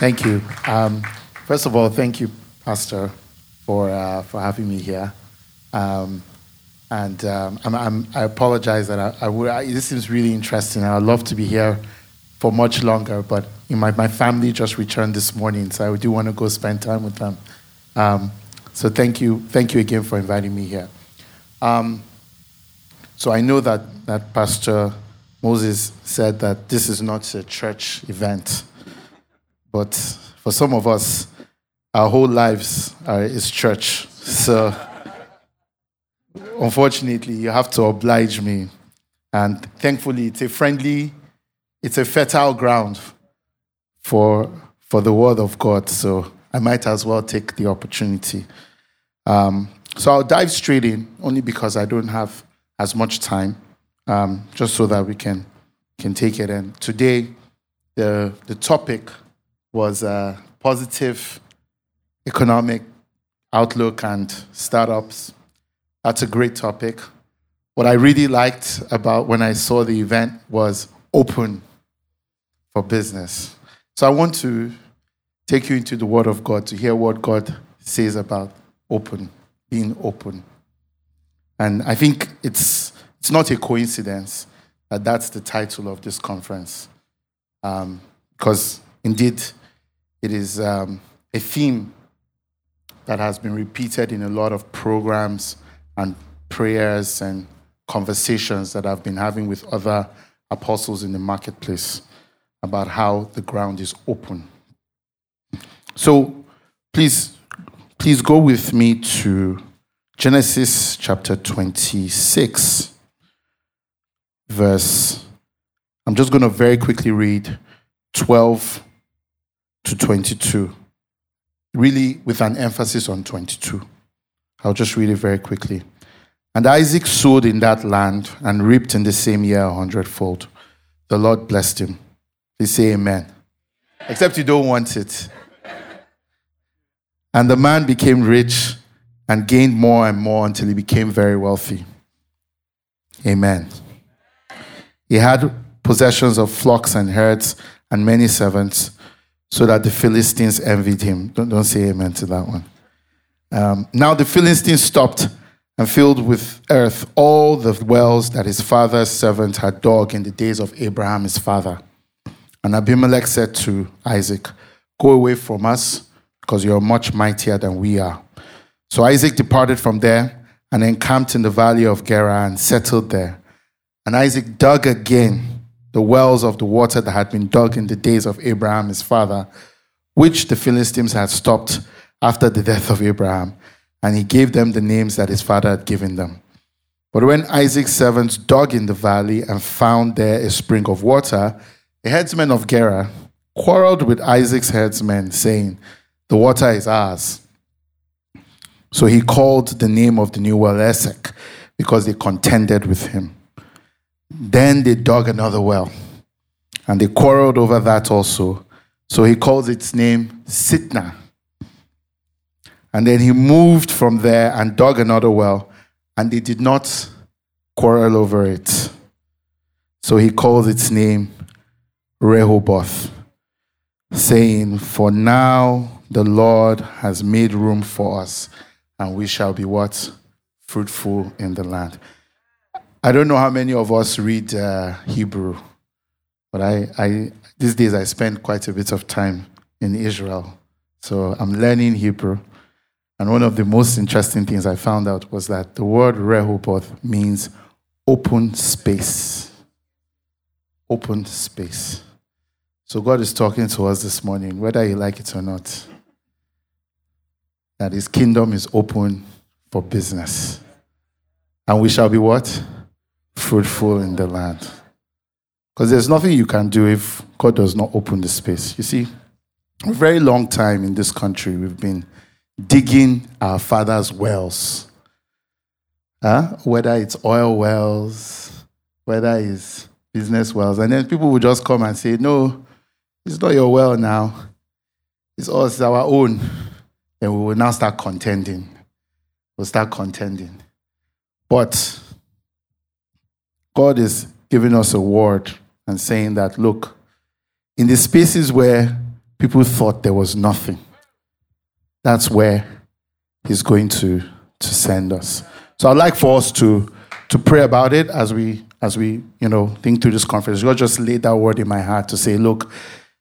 Thank you. Um, first of all, thank you, Pastor, for uh, for having me here. Um, and um, I'm, I'm, i apologize that I, I. I, this seems really interesting. I'd love to be here for much longer, but my, my family just returned this morning, so I do want to go spend time with them. Um, so thank you, thank you again for inviting me here. Um, so I know that that Pastor Moses said that this is not a church event, but for some of us, our whole lives are, is church. So unfortunately, you have to oblige me. And thankfully, it's a friendly, it's a fertile ground for, for the word of God. So I might as well take the opportunity. Um, so I'll dive straight in, only because I don't have as much time, um, just so that we can, can take it in. Today, the, the topic was uh, positive economic outlook and startups. That's a great topic. What I really liked about when I saw the event was open for business. So I want to take you into the Word of God to hear what God says about open, being open. And I think it's, it's not a coincidence that that's the title of this conference. Um, because indeed, it is um, a theme that has been repeated in a lot of programs and prayers and conversations that I've been having with other apostles in the marketplace about how the ground is open. So please, please go with me to Genesis chapter 26, verse. I'm just going to very quickly read 12 to 22, really with an emphasis on 22. I'll just read it very quickly. And Isaac sowed in that land and reaped in the same year a hundredfold. The Lord blessed him. Please say amen. Except you don't want it. And the man became rich and gained more and more until he became very wealthy. Amen. He had possessions of flocks and herds and many servants, so that the Philistines envied him. Don't, don't say amen to that one. Um, now the Philistines stopped and filled with earth all the wells that his father's servant had dug in the days of Abraham his father. And Abimelech said to Isaac, Go away from us, because you are much mightier than we are. So Isaac departed from there and encamped in the valley of Gerar and settled there. And Isaac dug again the wells of the water that had been dug in the days of Abraham his father, which the Philistines had stopped after the death of Abraham, and he gave them the names that his father had given them. But when Isaac's servants dug in the valley and found there a spring of water, the headsmen of Gerar quarreled with Isaac's headsmen, saying, The water is ours. So he called the name of the new well Esek, because they contended with him. Then they dug another well, and they quarreled over that also. So he calls its name Sitnah and then he moved from there and dug another well, and they did not quarrel over it. So he calls its name Rehoboth, saying, For now the Lord has made room for us, and we shall be what? Fruitful in the land. I don't know how many of us read uh, Hebrew, but I, I, these days I spend quite a bit of time in Israel. So I'm learning Hebrew. And one of the most interesting things I found out was that the word Rehoboth means open space. Open space. So God is talking to us this morning, whether you like it or not, that his kingdom is open for business. And we shall be what? Fruitful in the land. Because there's nothing you can do if God does not open the space. You see, a very long time in this country, we've been digging our father's wells. Huh? Whether it's oil wells, whether it's business wells. And then people will just come and say, No, it's not your well now. It's us, it's our own. And we will now start contending. We'll start contending. But God is giving us a word and saying that, look, in the spaces where people thought there was nothing. That's where He's going to, to send us. So I'd like for us to, to pray about it as we as we, you know, think through this conference. God just laid that word in my heart to say, look,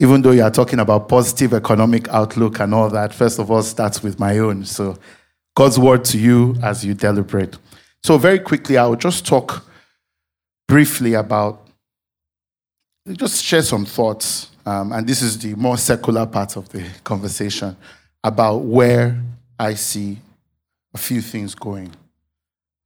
even though you are talking about positive economic outlook and all that, first of all starts with my own. So God's word to you as you deliberate. So very quickly, I will just talk briefly about just share some thoughts, um, and this is the more secular part of the conversation about where I see a few things going.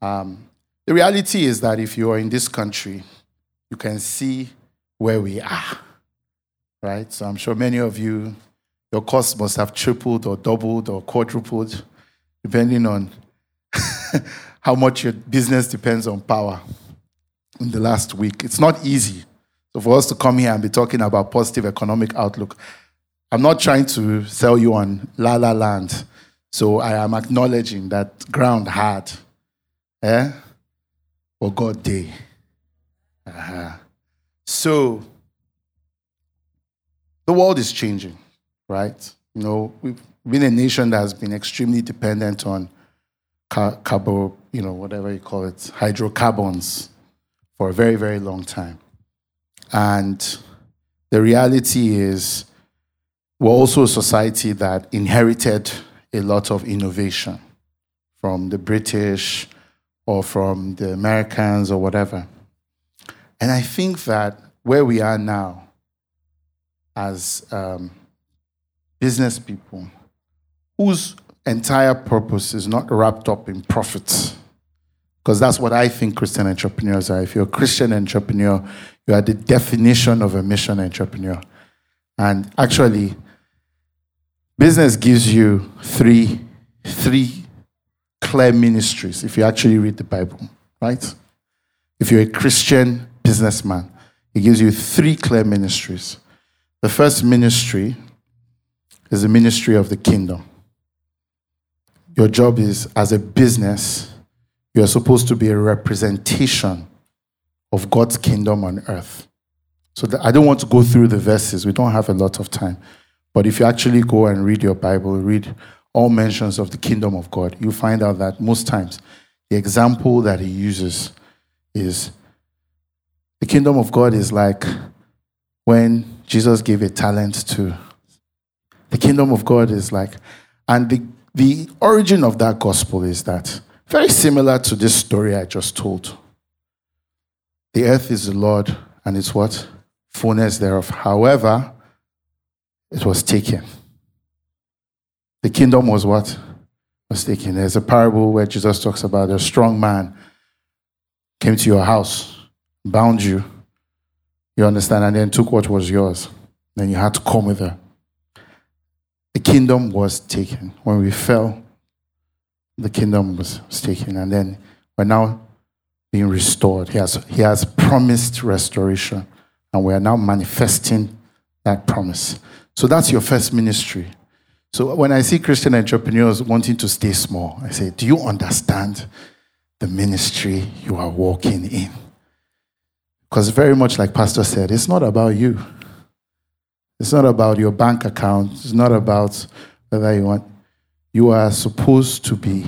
Um, the reality is that if you are in this country, you can see where we are, right? So I'm sure many of you, your costs must have tripled or doubled or quadrupled, depending on how much your business depends on power in the last week. It's not easy so for us to come here and be talking about positive economic outlook, I'm not trying to sell you on la la land. So I am acknowledging that ground hard. Eh? For God day. Uh-huh. So the world is changing, right? You know, we've been a nation that has been extremely dependent on car- carbo, you know, whatever you call it, hydrocarbons for a very, very long time. And the reality is, we're also a society that inherited a lot of innovation from the British or from the Americans or whatever. And I think that where we are now as um, business people, whose entire purpose is not wrapped up in profits, because that's what I think Christian entrepreneurs are. If you're a Christian entrepreneur, you are the definition of a mission entrepreneur. And actually, business gives you three, three clear ministries if you actually read the Bible, right? If you're a Christian businessman, it gives you three clear ministries. The first ministry is the ministry of the kingdom. Your job is, as a business, you are supposed to be a representation of God's kingdom on earth. So I don't want to go through the verses, we don't have a lot of time. But if you actually go and read your Bible, read all mentions of the kingdom of God, you find out that most times the example that he uses is the kingdom of God is like when Jesus gave a talent to. The kingdom of God is like, and the, the origin of that gospel is that very similar to this story I just told. The earth is the Lord and it's what? Fullness thereof. However, it was taken. The kingdom was what? Was taken. There's a parable where Jesus talks about a strong man came to your house, bound you, you understand, and then took what was yours. Then you had to come with her. The kingdom was taken. When we fell, the kingdom was, was taken. And then we're now being restored. He has, he has promised restoration, and we are now manifesting that promise. So that's your first ministry. So when I see Christian entrepreneurs wanting to stay small, I say, Do you understand the ministry you are walking in? Because very much like Pastor said, it's not about you. It's not about your bank account. It's not about whether you want. You are supposed to be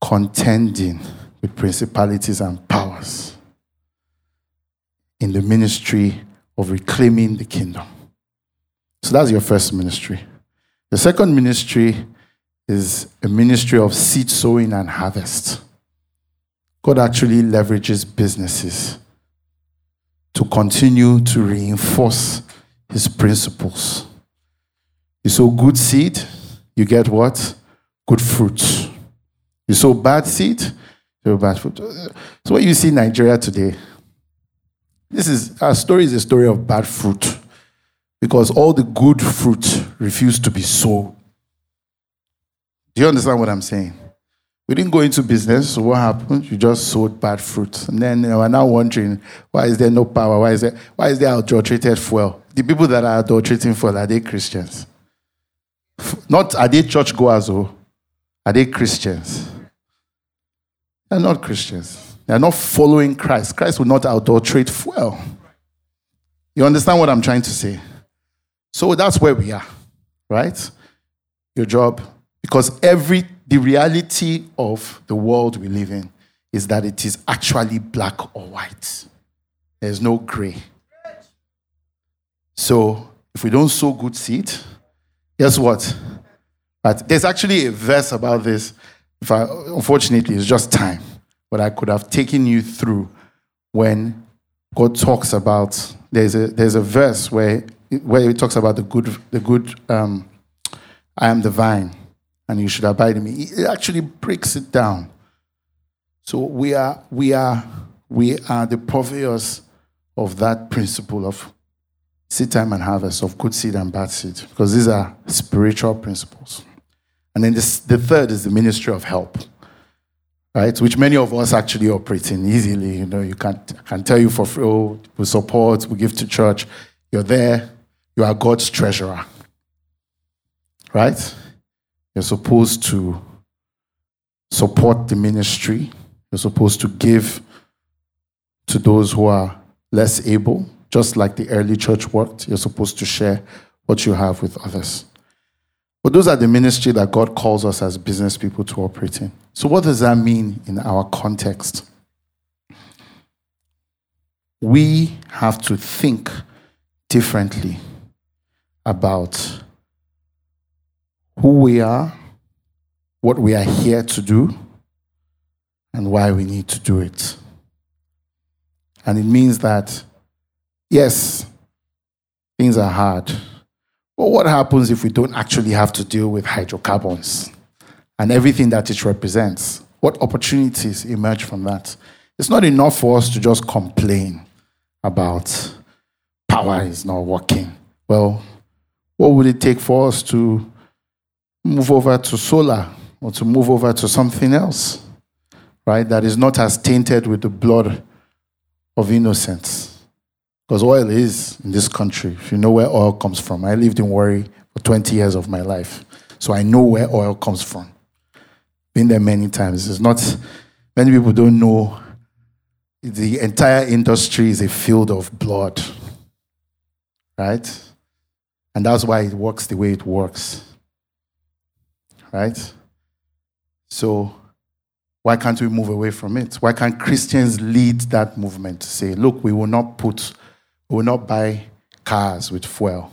contending with principalities and powers in the ministry of reclaiming the kingdom. So that's your first ministry. The second ministry is a ministry of seed sowing and harvest. God actually leverages businesses to continue to reinforce his principles. You sow good seed, you get what? Good fruit. You sow bad seed, so bad fruit. So what you see in Nigeria today, this is our story is a story of bad fruit. Because all the good fruit refused to be sown. Do you understand what I'm saying? We didn't go into business, so what happened? You just sowed bad fruit. And then we're now wondering why is there no power? Why is there why is there adulterated fuel? The people that are adulterating fuel, are they Christians? Not are they churchgoers or oh? are they Christians? They're not Christians. They're not following Christ. Christ will not adulterate well. You understand what I'm trying to say? So that's where we are, right? Your job, because every the reality of the world we live in is that it is actually black or white. There's no gray. So if we don't sow good seed, guess what? But there's actually a verse about this. I, unfortunately, it's just time, but I could have taken you through when God talks about. There's a there's a verse where where he talks about the good the good. Um, I am the vine, and you should abide in me. It actually breaks it down. So we are we are we are the purveyors of that principle of seed time and harvest, of good seed and bad seed, because these are spiritual principles. And then this, the third is the ministry of help, right? Which many of us actually operate in easily. You know, you can't can tell you for free, oh, we support, we give to church. You're there, you are God's treasurer, right? You're supposed to support the ministry. You're supposed to give to those who are less able, just like the early church worked. You're supposed to share what you have with others. But those are the ministry that God calls us as business people to operate in. So, what does that mean in our context? We have to think differently about who we are, what we are here to do, and why we need to do it. And it means that, yes, things are hard but what happens if we don't actually have to deal with hydrocarbons and everything that it represents? What opportunities emerge from that? It's not enough for us to just complain about power is not working. Well, what would it take for us to move over to solar or to move over to something else, right? That is not as tainted with the blood of innocence. Because oil is in this country. If you know where oil comes from, I lived in Warri for 20 years of my life. So I know where oil comes from. Been there many times. It's not, many people don't know the entire industry is a field of blood. Right? And that's why it works the way it works. Right? So, why can't we move away from it? Why can't Christians lead that movement to say, look, we will not put we will not buy cars with fuel.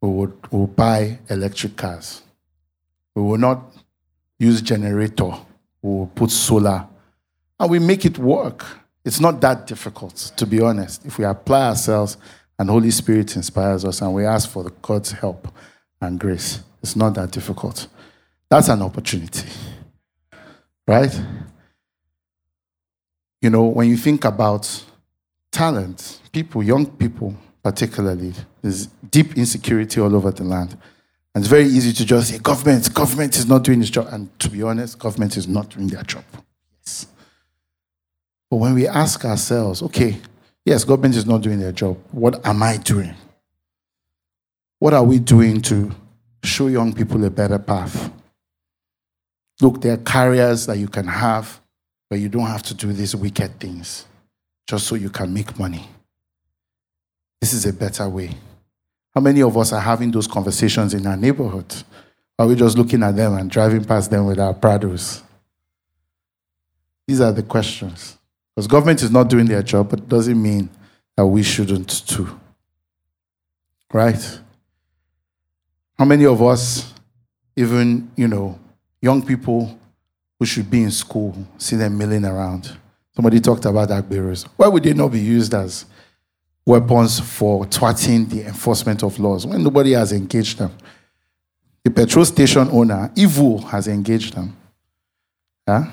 We will, we will buy electric cars. We will not use generator. We will put solar. And we make it work. It's not that difficult, to be honest. If we apply ourselves and Holy Spirit inspires us and we ask for God's help and grace, it's not that difficult. That's an opportunity. Right? You know, when you think about talent, people, young people particularly, there's deep insecurity all over the land. And it's very easy to just say, government, government is not doing its job. And to be honest, government is not doing their job. Yes. But when we ask ourselves, okay, yes, government is not doing their job. What am I doing? What are we doing to show young people a better path? Look, there are careers that you can have where you don't have to do these wicked things just so you can make money. This is a better way. How many of us are having those conversations in our neighborhood? Are we just looking at them and driving past them with our Prados? These are the questions. Because government is not doing their job, but it doesn't mean that we shouldn't too. Right? How many of us, even, you know, young people who should be in school, see them milling around? Somebody talked about agberos. Why would they not be used as weapons for thwarting the enforcement of laws when nobody has engaged them? The petrol station owner, evil, has engaged them. Huh?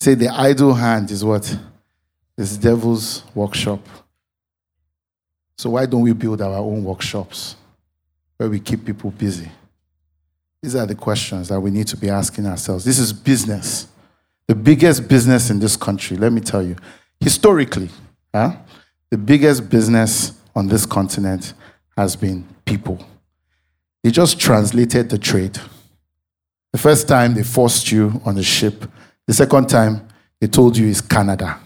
Say the idle hand is what? Is devil's workshop. So why don't we build our own workshops where we keep people busy? These are the questions that we need to be asking ourselves. This is business the biggest business in this country, let me tell you, historically, huh, the biggest business on this continent has been people. They just translated the trade. The first time they forced you on a ship, the second time they told you it's Canada.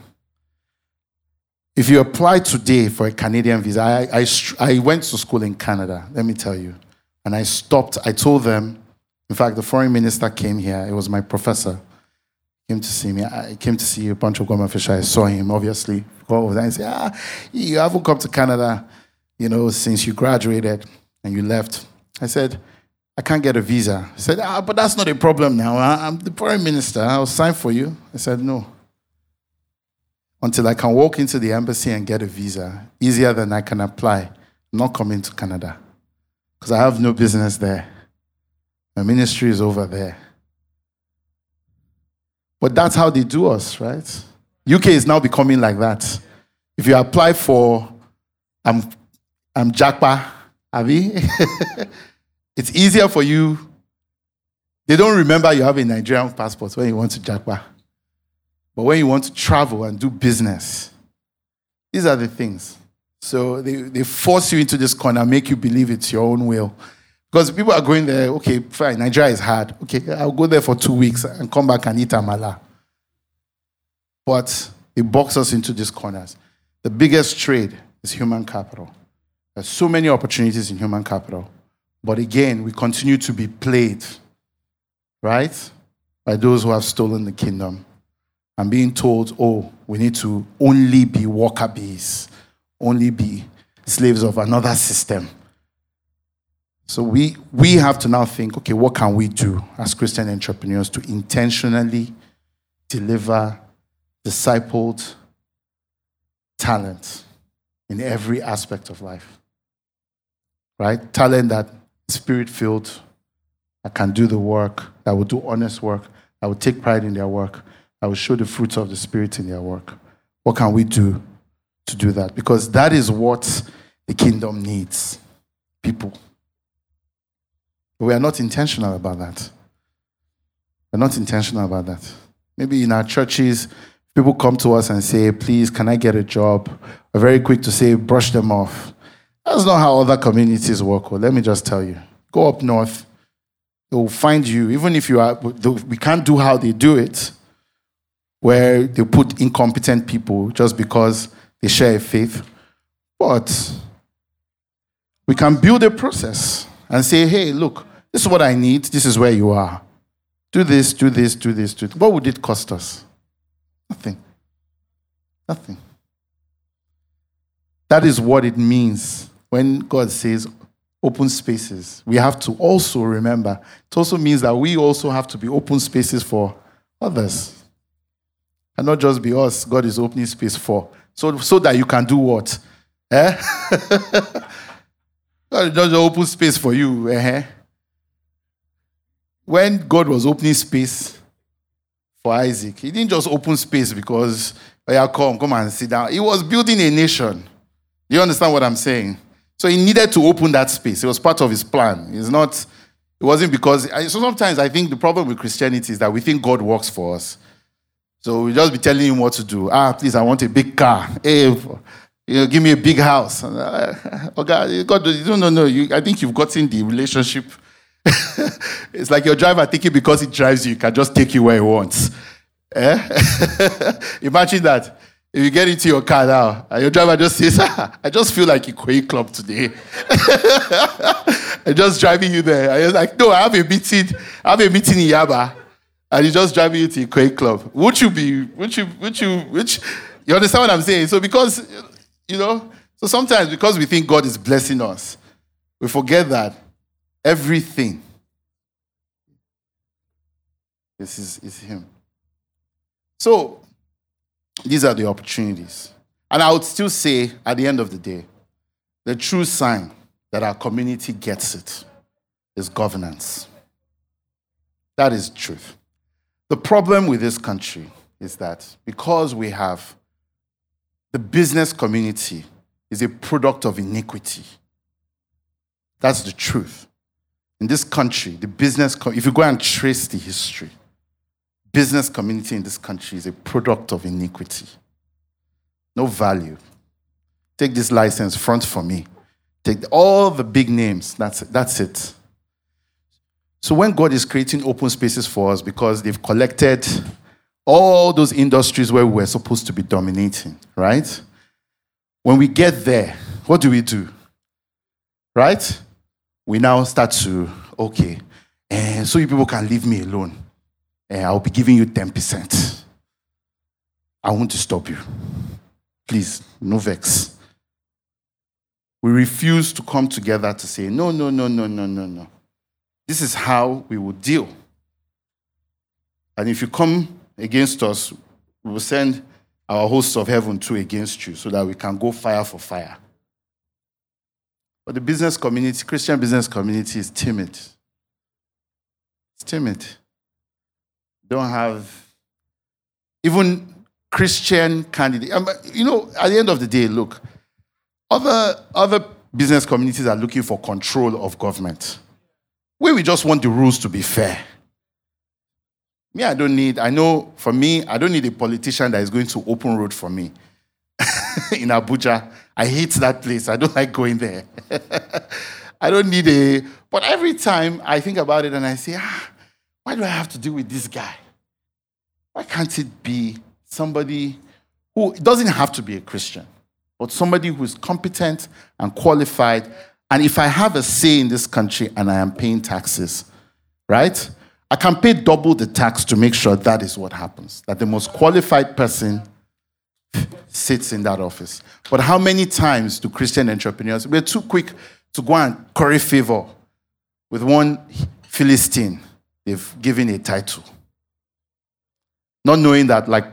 If you apply today for a Canadian visa, I, I, I went to school in Canada, let me tell you. And I stopped, I told them, in fact, the foreign minister came here, it was my professor, came to see me. I came to see a bunch of government officials. I saw him, obviously. Go over there and say, ah, you haven't come to Canada, you know, since you graduated and you left. I said, I can't get a visa. He said, ah, but that's not a problem now. I'm the foreign minister. I'll sign for you. I said, no. Until I can walk into the embassy and get a visa, easier than I can apply, not coming to Canada because I have no business there. My ministry is over there. But that's how they do us, right? UK is now becoming like that. If you apply for I'm I'm japa, Abi, it's easier for you. They don't remember you have a Nigerian passport when you want to japa. But when you want to travel and do business, these are the things. So they, they force you into this corner, make you believe it's your own will. Because people are going there, okay, fine, Nigeria is hard. Okay, I'll go there for two weeks and come back and eat amala. But they box us into these corners. The biggest trade is human capital. There's so many opportunities in human capital. But again, we continue to be played, right? By those who have stolen the kingdom. And being told, oh, we need to only be worker bees, only be slaves of another system. So we, we have to now think okay, what can we do as Christian entrepreneurs to intentionally deliver discipled talent in every aspect of life? Right? Talent that spirit filled, that can do the work, that will do honest work, that will take pride in their work, that will show the fruits of the spirit in their work. What can we do to do that? Because that is what the kingdom needs people. But we are not intentional about that. We're not intentional about that. Maybe in our churches, people come to us and say, Please, can I get a job? We're very quick to say, Brush them off. That's not how other communities work. Well, let me just tell you go up north, they will find you, even if you are, we can't do how they do it, where they put incompetent people just because they share a faith. But we can build a process and say, hey, look, this is what I need. This is where you are. Do this, do this, do this, do this. What would it cost us? Nothing. Nothing. That is what it means when God says open spaces. We have to also remember, it also means that we also have to be open spaces for others. And not just be us, God is opening space for. So, so that you can do what? Eh? God doesn't open space for you. Eh? When God was opening space for Isaac, he didn't just open space because, yeah, come, come and sit down. He was building a nation. You understand what I'm saying? So he needed to open that space. It was part of his plan. It's not, it wasn't because, so sometimes I think the problem with Christianity is that we think God works for us. So we just be telling him what to do. Ah, please, I want a big car. Hey, you know, give me a big house. Oh God, God, no, no, no. You, I think you've gotten the relationship. it's like your driver thinking because he drives you, he can just take you where he wants. Eh? Imagine that. If you get into your car now, and your driver just says, ah, I just feel like a Quay club today. and just driving you there. And you're like, no, I have a meeting. I have a meeting in Yaba and he's just driving you to a Quake club. Would you be, would you, would you, which, you understand what I'm saying? So because, you know, so sometimes because we think God is blessing us, we forget that everything this is, is Him. So these are the opportunities. And I would still say at the end of the day, the true sign that our community gets it is governance. That is truth. The problem with this country is that because we have the business community is a product of iniquity. That's the truth. In this country, the business, if you go and trace the history, business community in this country is a product of iniquity. No value. Take this license front for me. Take all the big names. That's it. That's it. So when God is creating open spaces for us because they've collected all those industries where we were supposed to be dominating, right? when we get there, what do we do? Right? We now start to, okay, and so you people can leave me alone. And I'll be giving you 10%. I want to stop you. Please, no vex. We refuse to come together to say, no, no, no, no, no, no, no. This is how we will deal. And if you come against us, we will send our hosts of heaven too against you so that we can go fire for fire. But the business community, Christian business community, is timid. It's timid. Don't have even Christian candidates. Um, you know, at the end of the day, look, other, other business communities are looking for control of government. We, we just want the rules to be fair. Me, I don't need, I know for me, I don't need a politician that is going to open road for me. In Abuja, I hate that place. I don't like going there. I don't need a, but every time I think about it and I say, ah, why do I have to deal with this guy? Why can't it be somebody who doesn't have to be a Christian, but somebody who is competent and qualified? And if I have a say in this country and I am paying taxes, right? I can pay double the tax to make sure that is what happens, that the most qualified person sits in that office. But how many times do Christian entrepreneurs, we're too quick to go and curry favor with one Philistine they've given a title. Not knowing that, like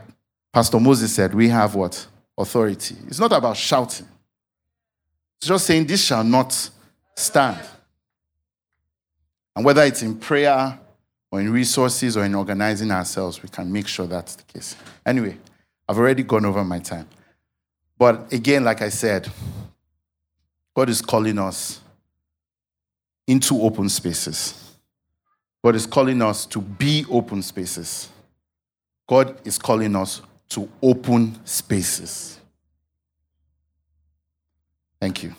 Pastor Moses said, we have what? Authority. It's not about shouting. It's just saying this shall not stand. And whether it's in prayer or in resources or in organizing ourselves, we can make sure that's the case. Anyway, I've already gone over my time. But again, like I said, God is calling us into open spaces. God is calling us to be open spaces. God is calling us to open spaces. Thank you.